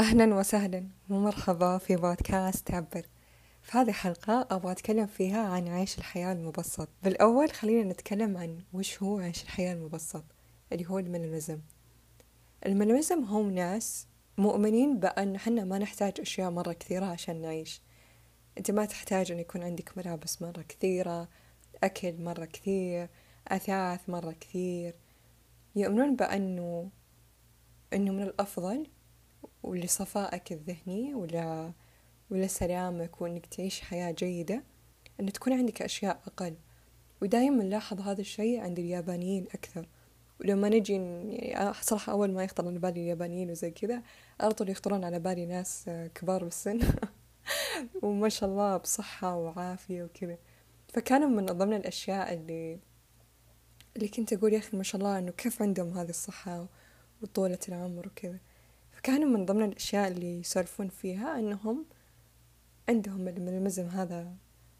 أهلا وسهلا ومرحبا في بودكاست تعبر في هذه الحلقة أبغى أتكلم فيها عن عيش الحياة المبسط. بالأول خلينا نتكلم عن وش هو عيش الحياة المبسط اللي هو ال minimalism ال minimalism هم ناس مؤمنين بأن حنا ما نحتاج أشياء مرة كثيرة عشان نعيش. أنت ما تحتاج أن يكون عندك ملابس مرة كثيرة أكل مرة كثير أثاث مرة كثير. يؤمنون بأنه أنه من الأفضل ولصفائك الذهني ولا ولسلامك وإنك تعيش حياة جيدة إن تكون عندك أشياء أقل. ودايما نلاحظ هذا الشيء عند اليابانيين أكثر. ولما نجي يعني صراحة أول ما يخطر على بالي اليابانيين وزي كذا على طول يخطرون على بالي ناس كبار بالسن. وما شاء الله بصحة وعافية وكذا. فكانوا من ضمن الأشياء اللي اللي كنت أقول يا أخي ما شاء الله إنه كيف عندهم هذه الصحة وطولة العمر وكذا. فكانوا من ضمن الأشياء اللي يسولفون فيها أنهم عندهم المينيمزم هذا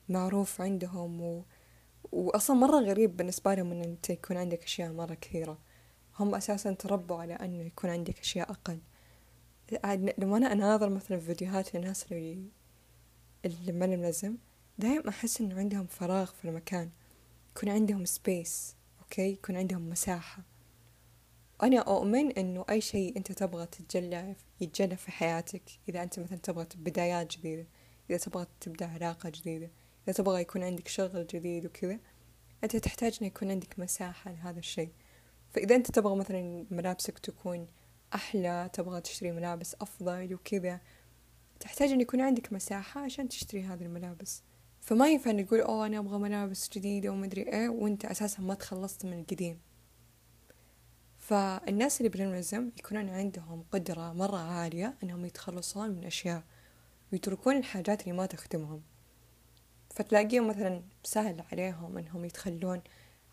معروف عندهم و... وأصلا مرة غريب بالنسبة لهم أن أنت يكون عندك أشياء مرة كثيرة. هم أساسا تربوا على أنه يكون عندك أشياء أقل. لما أنا أناظر مثلا فيديوهات للناس اللي ال minimalism دايم أحس إنه عندهم فراغ في المكان. يكون عندهم space okay؟ يكون عندهم مساحة. أنا أؤمن إنه أي شيء أنت تبغى تتجلى يتجلى في حياتك إذا أنت مثلا تبغى بدايات جديدة إذا تبغى تبدأ علاقة جديدة إذا تبغى يكون عندك شغل جديد وكذا أنت تحتاج إنه يكون عندك مساحة لهذا الشيء. فإذا أنت تبغى مثلا ملابسك تكون أحلى تبغى تشتري ملابس أفضل وكذا تحتاج إن يكون عندك مساحة عشان تشتري هذه الملابس. فما ينفع نقول أوه أنا أبغى ملابس جديدة ومدري إيه وأنت أساسا ما تخلصت من القديم. فالناس اللي بالمينيماليزم يكونون عندهم قدرة مرة عالية إنهم يتخلصون من أشياء ويتركون الحاجات اللي ما تخدمهم. فتلاقيهم مثلا سهل عليهم إنهم يتخلون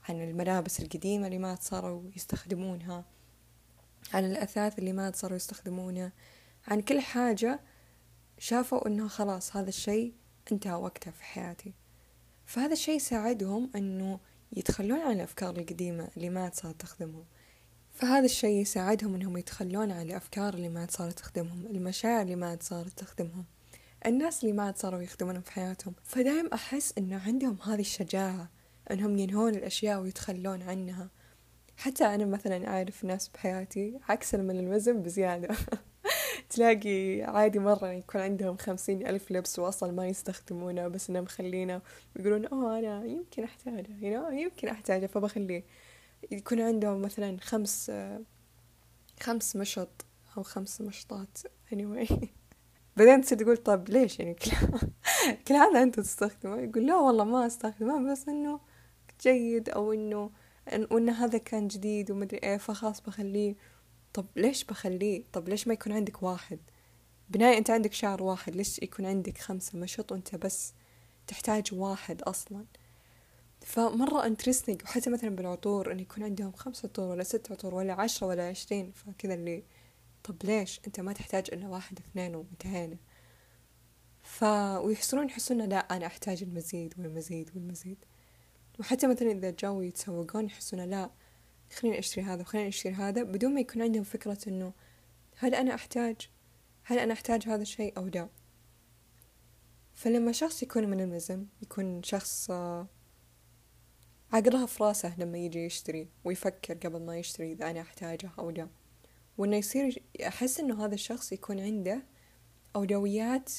عن الملابس القديمة اللي ما صاروا يستخدمونها عن الأثاث اللي ما صاروا يستخدمونه عن كل حاجة شافوا إنه خلاص هذا الشيء انتهى وقته في حياتي. فهذا الشيء يساعدهم إنه يتخلون عن الأفكار القديمة اللي ما صارت تخدمهم. فهذا الشيء يساعدهم إنهم يتخلون عن الأفكار اللي ما صارت تخدمهم المشاعر اللي ما صارت تخدمهم الناس اللي ما صاروا يخدمونهم في حياتهم. فدايم أحس إنه عندهم هذه الشجاعة إنهم ينهون الأشياء ويتخلون عنها. حتى أنا مثلا أعرف ناس بحياتي عكس المينيماليزم بزيادة. تلاقي عادي مرة يكون عندهم خمسين ألف لبس وأصلا ما يستخدمونه بس إنهم مخلينه ويقولون أوه أنا يمكن أحتاجه يمكن أحتاجه فبخليه. يكون عندهم مثلا خمس خمس مشط أو خمس مشطات anyway. بعدين تصير تقول طب ليش يعني كل, كل هذا أنت تستخدمه يقول لا والله ما أستخدمه بس إنه جيد أو إنه وإن هذا كان جديد ومدري إيه فخلاص بخليه. طب ليش بخليه؟ طب ليش ما يكون عندك واحد؟ بناء أنت عندك شعر واحد ليش يكون عندك خمسة مشط وأنت بس تحتاج واحد أصلاً؟ فمرة انترستنج وحتى مثلا بالعطور إن يكون عندهم خمسة عطور ولا ست عطور ولا عشرة ولا عشرين فكذا اللي طب ليش؟ أنت ما تحتاج إلا واحد اثنين وانتهينا ف ويحسون يحسون لا أنا أحتاج المزيد والمزيد والمزيد. وحتى مثلا إذا جاوا يتسوقون يحسون لا خليني أشتري هذا وخليني أشتري هذا بدون ما يكون عندهم فكرة إنه هل أنا أحتاج؟ هل أنا أحتاج هذا الشيء أو لا؟ فلما شخص يكون من المزم يكون شخص عقلها في راسه لما يجي يشتري ويفكر قبل ما يشتري إذا أنا أحتاجه أو لا. وإنه يصير أحس إنه هذا الشخص يكون عنده أولويات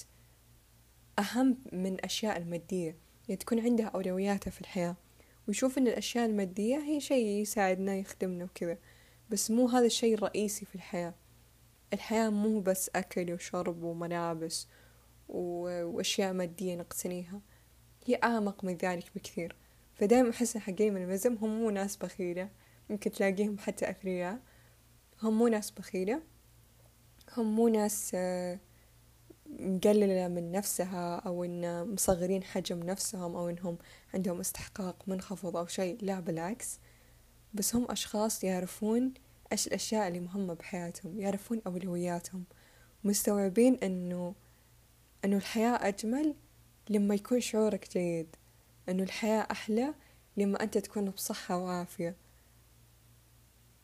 أهم من الأشياء المادية. يعني تكون عنده أولوياته في الحياة. ويشوف إن الأشياء المادية هي شيء يساعدنا يخدمنا وكذا. بس مو هذا الشيء الرئيسي في الحياة. الحياة مو بس أكل وشرب وملابس وأشياء مادية نقتنيها. هي أعمق من ذلك بكثير. فدايما أحس حقين من المزم هم مو ناس بخيلة. يمكن تلاقيهم حتى أثرياء هم مو ناس بخيلة. هم مو ناس آه، مقللة من نفسها أو إن مصغرين حجم نفسهم أو إنهم عندهم استحقاق منخفض أو شيء. لا بالعكس. بس هم أشخاص يعرفون إيش الأشياء اللي مهمة بحياتهم يعرفون أولوياتهم. مستوعبين إنه إنه الحياة أجمل لما يكون شعورك جيد. إنه الحياة أحلى لما أنت تكون بصحة وعافية.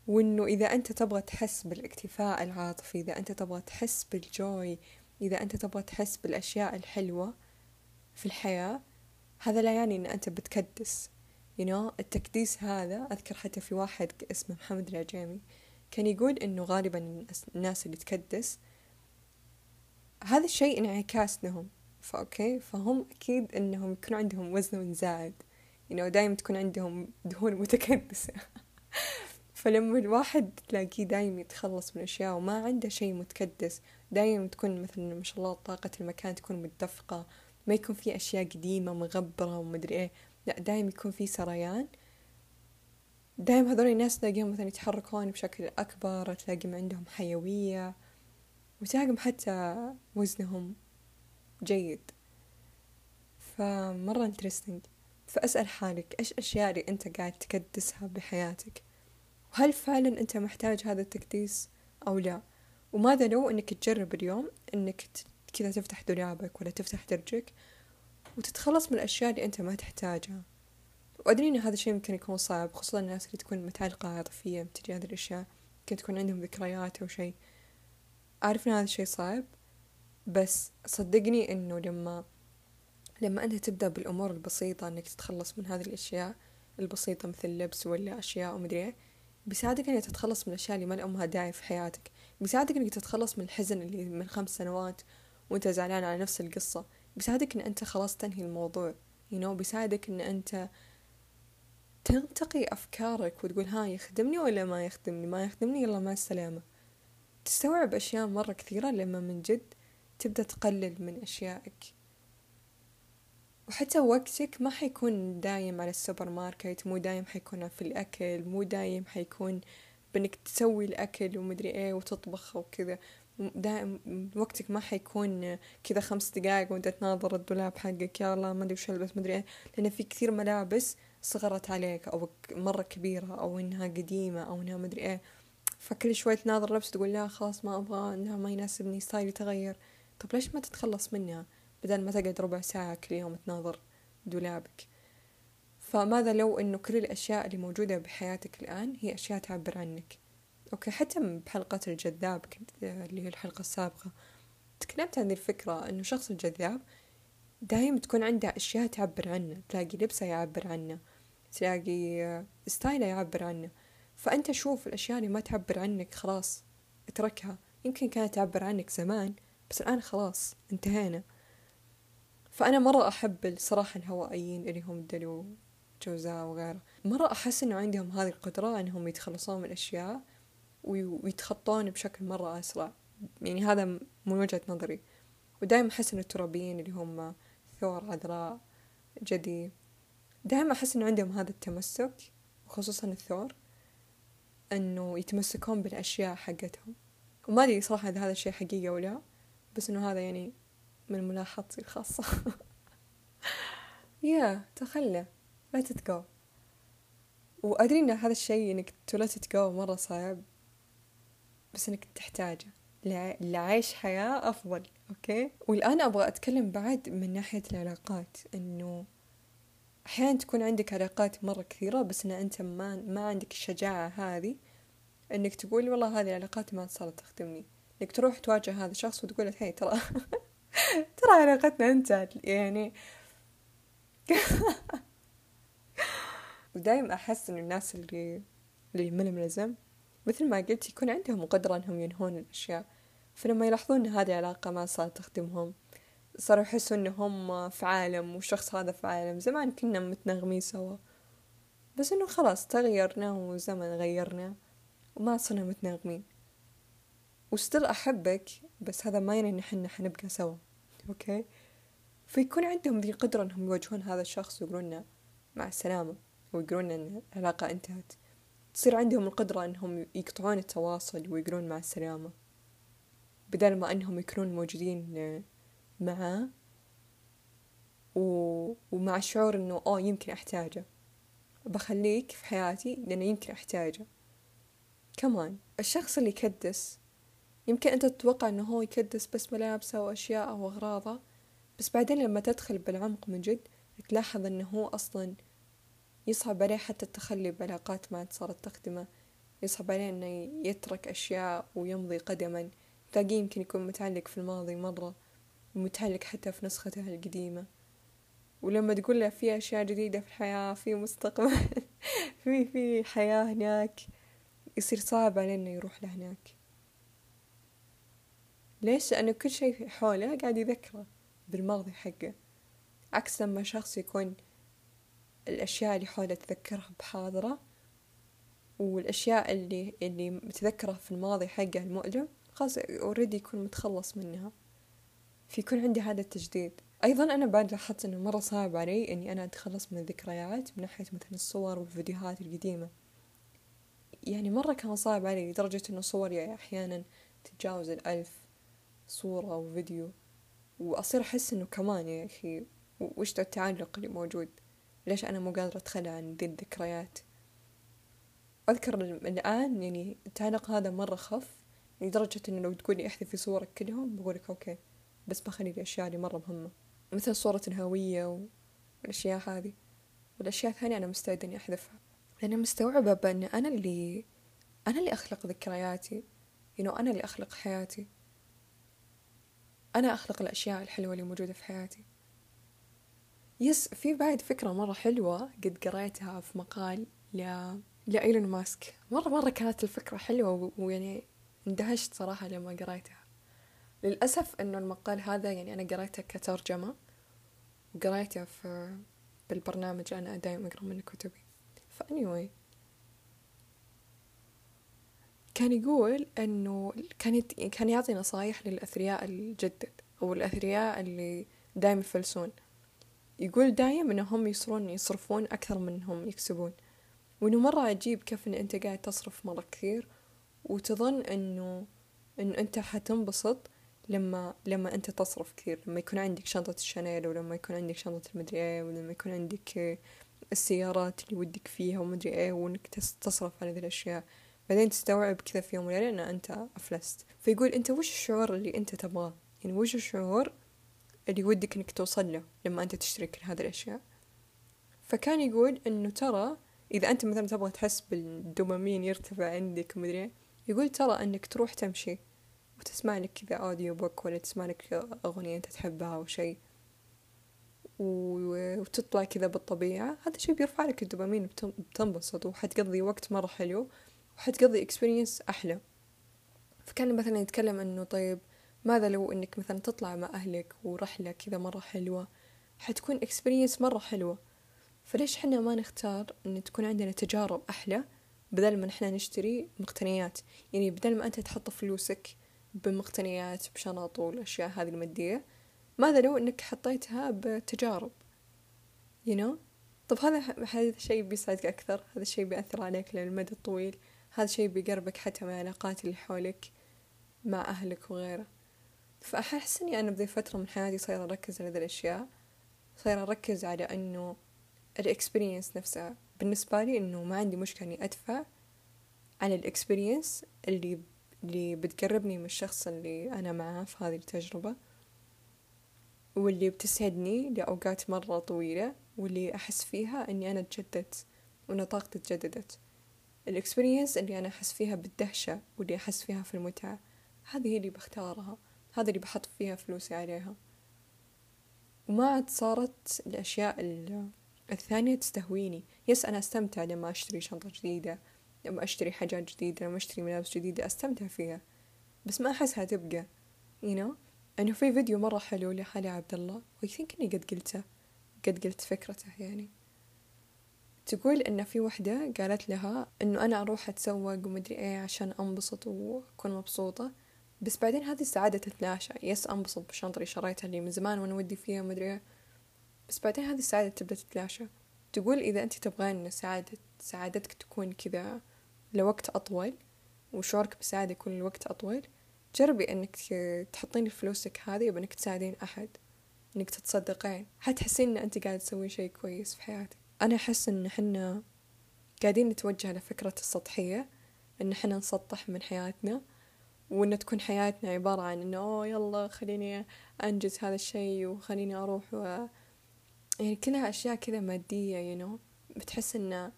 وإنه إذا أنت تبغى تحس بالاكتفاء العاطفي إذا أنت تبغى تحس بالجوي إذا أنت تبغى تحس بالأشياء الحلوة في الحياة هذا لا يعني إن أنت بتكدس. You know التكديس هذا أذكر حتى في واحد اسمه محمد العجيمي كان يقول إنه غالبا الناس اللي تكدس هذا الشيء انعكاس لهم. فأوكي فهم أكيد إنهم يكون عندهم وزن زائد you know دايما تكون عندهم دهون متكدسة. فلما الواحد تلاقيه دايم يتخلص من أشياء وما عنده شيء متكدس دايم تكون مثلا ما شاء الله طاقة المكان تكون متدفقة ما يكون في أشياء قديمة مغبرة ومدري إيه لا دايم يكون في سريان دايم هذول الناس تلاقيهم مثلا يتحركون بشكل أكبر تلاقيهم عندهم حيوية وتلاقيهم حتى وزنهم جيد. فمرة انترستنج فأسأل حالك إيش أشياء اللي أنت قاعد تكدسها بحياتك؟ وهل فعلا أنت محتاج هذا التكديس أو لا؟ وماذا لو أنك تجرب اليوم أنك كذا تفتح دولابك ولا تفتح درجك وتتخلص من الأشياء اللي أنت ما تحتاجها. وأدري إن هذا الشيء يمكن يكون صعب خصوصا الناس اللي تكون متعلقة عاطفيا بتجاه هذه الأشياء يمكن تكون عندهم ذكريات أو شيء. أعرف إن هذا الشيء صعب. بس صدقني إنه لما لما أنت تبدأ بالأمور البسيطة إنك تتخلص من هذه الأشياء البسيطة مثل اللبس ولا أشياء ومدري إيه بيساعدك إنك تتخلص من الأشياء اللي ما لأمها داعي في حياتك. بيساعدك إنك تتخلص من الحزن اللي من خمس سنوات وأنت زعلان على نفس القصة. بيساعدك إن أنت خلاص تنهي الموضوع you know. بيساعدك إن أنت تنتقي أفكارك وتقول ها يخدمني ولا ما يخدمني؟ ما يخدمني يلا مع السلامة. تستوعب أشياء مرة كثيرة لما من جد تبدأ تقلل من أشيائك. وحتى وقتك ما حيكون دايم على السوبر ماركت مو دايم حيكون في الأكل مو دايم حيكون بإنك تسوي الأكل ومدري إيه وتطبخ وكذا. دائم وقتك ما حيكون كذا خمس دقايق وأنت تناظر الدولاب حقك يا الله ما أدري وش ألبس ما ادري إيه. لأن في كثير ملابس صغرت عليك أو مرة كبيرة أو إنها قديمة أو إنها ما ادري إيه. فكل شوي تناظر لبس تقول لا خلاص ما أبغى إنها ما يناسبني style ي تغير طب ليش ما تتخلص منها بدل ما تقعد ربع ساعة كل يوم تناظر دولابك؟ فماذا لو إنه كل الأشياء اللي موجودة بحياتك الآن هي أشياء تعبر عنك؟ okay حتى بحلقة الجذب اللي هي الحلقة السابقة تكلمت عن الفكرة إنه شخص الجذاب دايم تكون عنده أشياء تعبر عنه تلاقي لبسه يعبر عنه تلاقي ستايله يعبر عنه. فأنت شوف الأشياء اللي ما تعبر عنك خلاص اتركها. يمكن كانت تعبر عنك زمان بس الآن خلاص انتهينا. فأنا مرة أحب الصراحة الهوائيين اللي هم دلو جوزاء وغيره. مرة أحس إنه عندهم هذه القدرة إنهم يتخلصون من الأشياء ويتخطون بشكل مرة أسرع. يعني هذا من وجهة نظري. ودائما أحس إن الترابيين اللي هم ثور عذراء جدي دائما أحس إنه عندهم هذا التمسك وخصوصا الثور إنه يتمسكون بالأشياء حقتهم. وما أدري صراحة إذا هذا الشيء حقيقي أو لا. بس إنه هذا يعني من ملاحظتي الخاصة. يا تخلى. لا تتقو وأدري إن هذا الشيء إنك to let go مرة صعب بس إنك تحتاجه. لعيش حياة أفضل okay والآن أبغى أتكلم بعد من ناحية العلاقات إنه أحيانا تكون عندك علاقات مرة كثيرة بس إن أنت ما ما عندك الشجاعة هذه إنك تقول والله هذه العلاقات ما صارت تخدمني. إنك تروح تواجه هذا الشخص وتقول له هي ترى ترى علاقتنا انتهت يعني ودايم أحس إن الناس اللي اللي ململزم مثل ما قلت يكون عندهم قدرة إنهم ينهون الأشياء. فلما يلاحظون إن هذه العلاقة ما صارت تخدمهم صاروا يحسوا إنهم في عالم والشخص هذا في عالم. زمان كنا متناغمين سوا. بس إنه خلاص تغيرنا وزمن غيرنا وما صرنا متناغمين وستيل أحبك بس هذا ما يعني إن حنا حنبقى سوا. أوكي؟ فيكون عندهم ذي القدرة إنهم يواجهون هذا الشخص ويقولون مع السلامة ويقولون إن العلاقة انتهت. تصير عندهم القدرة إنهم يقطعون التواصل ويقولون مع السلامة. بدل ما إنهم يكونون موجودين معاه و... ومع الشعور إنه أوه يمكن أحتاجه. بخليك في حياتي لأنه يمكن أحتاجه. كمان الشخص اللي يكدس يمكن أنت تتوقع إنه هو يكدس بس ملابسه وأشياءه وأغراضه بس بعدين لما تدخل بالعمق من جد تلاحظ إنه هو أصلا يصعب عليه حتى التخلي بعلاقات ما صارت تخدمه. يصعب عليه إنه يترك أشياء ويمضي قدما. تلاقيه يمكن يكون متعلق في الماضي مرة ومتعلق حتى في نسخته القديمة. ولما تقول له في أشياء جديدة في الحياة في مستقبل في في حياة هناك يصير صعب عليه إنه يروح لهناك. ليش؟ لأنه كل شيء حوله قاعد يذكره بالماضي حقه. عكس لما شخص يكون الأشياء اللي حوله تذكرها بحاضرة والأشياء اللي اللي متذكرها في الماضي حقه المؤلم خلاص اوريدي يكون متخلص منها. فيكون عندي هذا التجديد. أيضا أنا بعد لاحظت إنه مرة صعب علي إني أنا أتخلص من الذكريات من ناحية مثلا الصور والفيديوهات القديمة. يعني مرة كان صعب علي لدرجة إنه صوري أحيانا تتجاوز الألف. صورة أو فيديو وأصير أحس إنه كمان يا أخي وش التعلق اللي موجود؟ ليش أنا مو قادرة أتخلى عن ذي الذكريات؟ أذكر الآن يعني التعلق هذا مرة خف لدرجة إنه لو تقولي احذفي صورك كلهم بقولك أوكي بس بخلي الأشياء اللي مرة مهمة. مثل صورة الهوية والأشياء هذه. والأشياء الثانية أنا مستعدة إني أحذفها. لأن مستوعبة بأن أنا اللي أنا اللي أخلق ذكرياتي. You know أنا اللي أخلق حياتي. أنا أخلق الأشياء الحلوة اللي موجودة في حياتي. يس في بعد فكرة مرة حلوة قد قريتها في مقال ل... لإيلون ماسك. مرة مرة كانت الفكرة حلوة ويعني اندهشت صراحة لما قريتها. للأسف إنه المقال هذا يعني أنا قريته كترجمة وقريته في بالبرنامج أنا دايما أقرأ منه كتبي. فأنيوي كان يقول إنه كان. كان يعطي نصايح للأثرياء الجدد أو الأثرياء اللي دايم يفلسون. يقول دايم إنهم يصرون يصرفون أكثر منهم يكسبون. وإنه مرة عجيب كيف إن أنت قاعد تصرف مرة كثير وتظن إنه إنه أنت حتنبسط لما لما أنت تصرف كثير. لما يكون عندك شنطة الشانيل ولما يكون عندك شنطة المدري إيه ولما يكون عندك السيارات اللي ودك فيها ومدري إيه وإنك تصرف على ذي الأشياء. بعدين تستوعب كذا في يوم وليلة إن أنت أفلست. فيقول أنت وش الشعور اللي أنت تبغاه؟ يعني وش الشعور اللي ودك إنك توصل له لما أنت تشتري كل هذه الأشياء؟ فكان يقول إنه ترى إذا أنت مثلا تبغى تحس بالدوبامين يرتفع عندك ومدري إيه يقول ترى أنك تروح تمشي وتسمع لك كذا audiobook ولا تسمع لك أغنية أنت تحبها أو شيء. وتطلع كذا بالطبيعة هذا الشيء بيرفع لك الدوبامين بتنبسط وحتقضي وقت مرة حلو. وحتقضي experience أحلى. فكان مثلا يتكلم إنه طيب ماذا لو إنك مثلا تطلع مع أهلك ورحلة كذا مرة حلوة؟ حتكون experience مرة حلوة. فليش حنا ما نختار إن تكون عندنا تجارب أحلى بدل ما نحنا نشتري مقتنيات؟ يعني بدل ما أنت تحط فلوسك بمقتنيات بشنط والأشياء هذه المادية ماذا لو أنك حطيتها بتجارب؟ You know طب هذا هذا الشيء بيسعدك أكثر؟ هذا الشيء بيأثر عليك للمدى الطويل؟ هذا الشيء بيقربك حتى من العلاقات اللي حولك مع أهلك وغيره. فأحس إني أنا بذي فترة من حياتي صايرة أركز على ذي الأشياء صايرة أركز على إنه ال experience نفسها. بالنسبة لي إنه ما عندي مشكلة إني أدفع على ال experience اللي اللي بتقربني من الشخص اللي أنا معاه في هذه التجربة واللي بتسعدني لأوقات مرة طويلة واللي أحس فيها إني أنا تجددت وإن طاقتي تجددت. ال experience اللي أنا أحس فيها بالدهشة واللي أحس فيها في المتعة هذه هي اللي بختارها هذا اللي بحط فيها فلوسي عليها. وما عاد صارت الأشياء الثانية تستهويني. يس أنا أستمتع لما أشتري شنطة جديدة لما أشتري حاجات جديدة لما أشتري ملابس جديدة أستمتع فيها. بس ما أحسها تبقى you know. إنه في فيديو مرة حلو لحالي عبد الله ثينك إني قد قلته قد قلت فكرته يعني. تقول إن في وحدة قالت لها إنه أنا أروح أتسوق ومدري إيه عشان أنبسط وأكون مبسوطة. بس بعدين هذه السعادة تتلاشى يس أنبسط بالشنطة اللي شريتها اللي من زمان وأنا ودي فيها ومدري إيه. بس بعدين هذه السعادة تبدأ تتلاشى تقول إذا أنت تبغين سعادة سعادتك تكون كذا لوقت أطول وشعورك بسعادة يكون لوقت أطول جربي إنك تحطين فلوسك هذه بإنك تساعدين أحد إنك تتصدقين. حتحسين إن أنت قاعد تسوين شيء كويس في حياتك. أنا أحس إن حنا قاعدين نتوجه لفكرة السطحية إن حنا نسطح من حياتنا وإن تكون حياتنا عبارة عن إنه أوه يلا خليني أنجز هذا الشيء وخليني أروح و... يعني كلها أشياء كذا مادية you know. بتحس إنه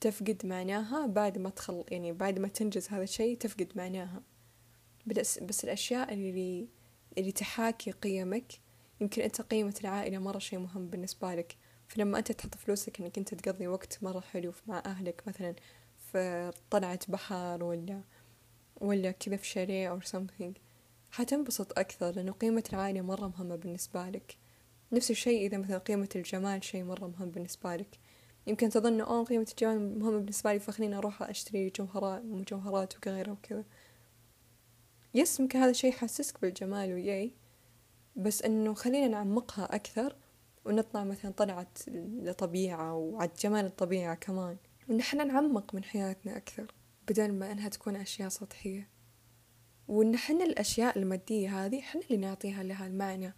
تفقد معناها بعد ما تخل يعني بعد ما تنجز هذا الشيء تفقد معناها. بس, بس الأشياء اللي اللي تحاكي قيمك يمكن أنت قيمة العائلة مرة شيء مهم بالنسبة لك. فلما أنت تحط فلوسك إنك أنت تقضي وقت مرة حلو مع أهلك مثلا في طلعة بحر ولا ولا كذا في شاليه أو something حتنبسط أكثر لأنه قيمة العائلة مرة مهمة بالنسبة لك. نفس الشيء إذا مثلا قيمة الجمال شيء مرة مهم بالنسبة لك. يمكن تظن أوه قيمة الجمال مهمة بالنسبة لي فخليني أروح أشتري جوهرات مجوهرات وغيره وكذا. يس يمكن هذا الشيء يحسسك بالجمال وياي بس إنه خلينا نعمقها أكثر ونطلع مثلا طلعت لطبيعة وعد جمال الطبيعة كمان. وإن إحنا نعمق من حياتنا أكثر بدل ما إنها تكون أشياء سطحية. وإن إحنا الأشياء المادية هذه إحنا اللي نعطيها لها المعنى.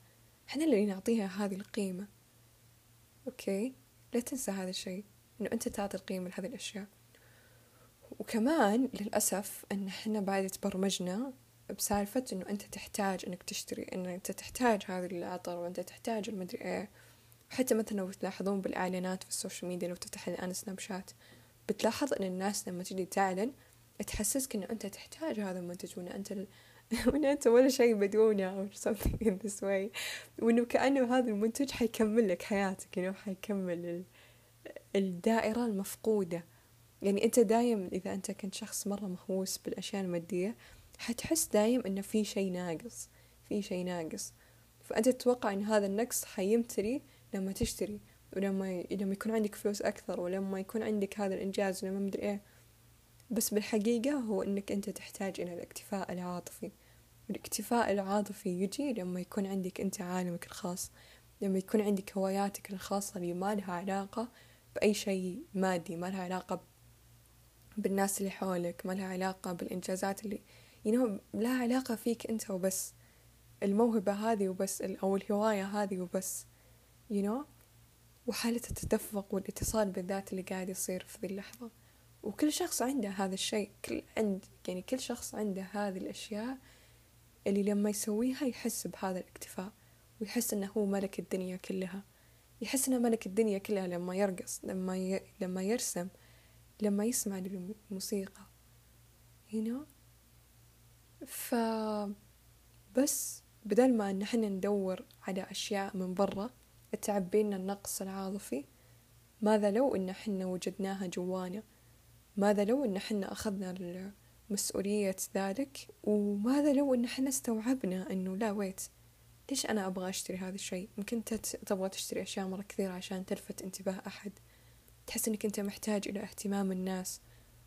إحنا اللي نعطيها هذه القيمة. أوكي؟ لا تنسى هذا الشيء إنه أنت تعطي القيمة لهذه الأشياء. وكمان للأسف إن إحنا بعد تبرمجنا بسالفة إنه أنت تحتاج إنك تشتري إنه أنت تحتاج هذا العطر وأنت تحتاج المدري إيه. حتى مثلا لو تلاحظون بالإعلانات في ال social media لو تفتح الآن سناب شات بتلاحظ إن الناس لما تجي تعلن تحسسك إنه أنت تحتاج هذا المنتج وإن أنت ال... وإن أنت ولا شيء بدونه أو something in this way. وإنه كأنه هذا المنتج حيكمل لك حياتك إنه حيكمل ال... الدائرة المفقودة. يعني أنت دايم إذا أنت كنت شخص مرة مهووس بالأشياء المادية حتحس دايم إنه في شيء ناقص في شيء ناقص. فأنت تتوقع إن هذا النقص حيمتلي لما تشتري ولما لما يكون عندك فلوس أكثر ولما يكون عندك هذا الإنجاز ولما مدري إيه. بس بالحقيقة هو إنك أنت تحتاج إلى الاكتفاء العاطفي. والاكتفاء العاطفي يجي لما يكون عندك أنت عالمك الخاص لما يكون عندك هواياتك الخاصة اللي ما لها علاقة بأي شيء مادي ما لها علاقة بالناس اللي حولك ما لها علاقة بالإنجازات اللي know لها علاقة فيك أنت وبس. الموهبة هذه وبس أو الهواية هذه وبس. You know وحالة التدفق والاتصال بالذات اللي قاعد يصير في ذي اللحظة. وكل شخص عنده هذا الشيء. كل عند يعني كل شخص عنده هذه الأشياء اللي لما يسويها يحس بهذا الاكتفاء ويحس إنه هو ملك الدنيا كلها. يحس إنه ملك الدنيا كلها لما يرقص لما ي... لما يرسم لما يسمع الموسيقى you know? ف بس بدل ما ان إحنا ندور على أشياء من برا تعبي لنا النقص العاطفي؟ ماذا لو إن إحنا وجدناها جوانا؟ ماذا لو إن إحنا أخذنا مسؤولية ذلك؟ وماذا لو إن إحنا استوعبنا إنه لا ويت ليش أنا أبغى أشتري هذا الشيء؟ يمكن انت تبغى تشتري أشياء مرة كثيرة عشان تلفت انتباه أحد. تحس إنك أنت محتاج إلى اهتمام الناس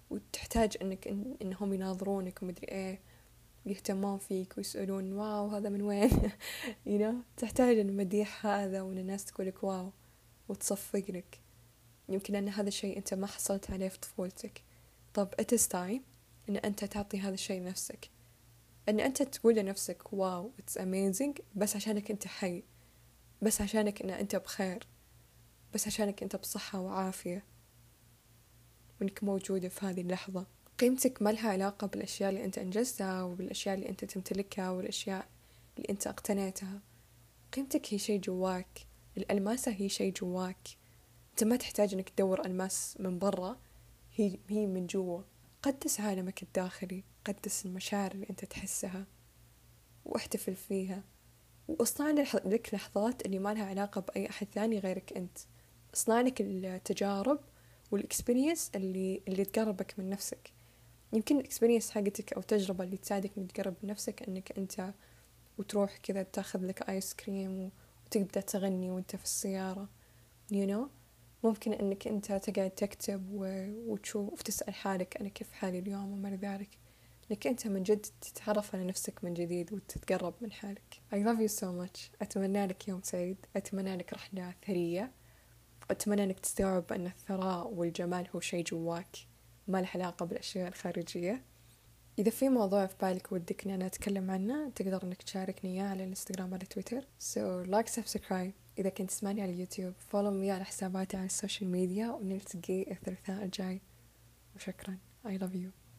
وتحتاج إنك إن إنهم يناظرونك ومدري إيه. يهتمون فيك ويسألون واو هذا من وين؟ You know تحتاج المديح هذا وإن الناس تقولك واو وتصفق لك. يمكن أن هذا الشيء أنت ما حصلت عليه في طفولتك. طب it is time إن أنت تعطي هذا الشيء لنفسك. إن أنت تقول لنفسك واو it's amazing بس عشانك أنت حي. بس عشانك إن أنت بخير. بس عشانك أنت بصحة وعافية. وإنك موجودة في هذه اللحظة. قيمتك ما لها علاقة بالأشياء اللي أنت أنجزتها وبالأشياء اللي أنت تمتلكها والأشياء اللي أنت اقتنيتها. قيمتك هي شي جواك. الألماسة هي شي جواك. أنت ما تحتاج أنك تدور ألماس من برا. هي, هي من جوا. قدس عالمك الداخلي. قدس المشاعر اللي أنت تحسها واحتفل فيها. واصنع لك لحظات اللي ما لها علاقة بأي أحد ثاني غيرك أنت. اصنع لك التجارب وال experience اللي اللي تقربك من نفسك. يمكن ال experience حقتك أو التجربة اللي تساعدك إنك تقرب نفسك إنك أنت وتروح كذا تاخذ لك ايس كريم وتبدأ تغني وأنت في السيارة. You know? ممكن إنك أنت تقعد تكتب وتشوف وتسأل حالك أنا كيف حالي اليوم وما ذلك؟ إنك أنت من جد تتعرف على نفسك من جديد وتتقرب من حالك. I love you so much. أتمنى لك يوم سعيد. أتمنى لك رحلة ثرية. أتمنى أنك تستوعب أن الثراء والجمال هو شيء جواك. ما له علاقة بالأشياء الخارجية. إذا في موضوع في بالك ودك أن أنا أتكلم عنه تقدر أنك تشاركني إياه على الإنستغرام على تويتر. So like subscribe. إذا كنت تسمعني على اليوتيوب follow me على حساباتي على ال social media ونلتقي الثلاثاء الجاي. وشكرا. I love you.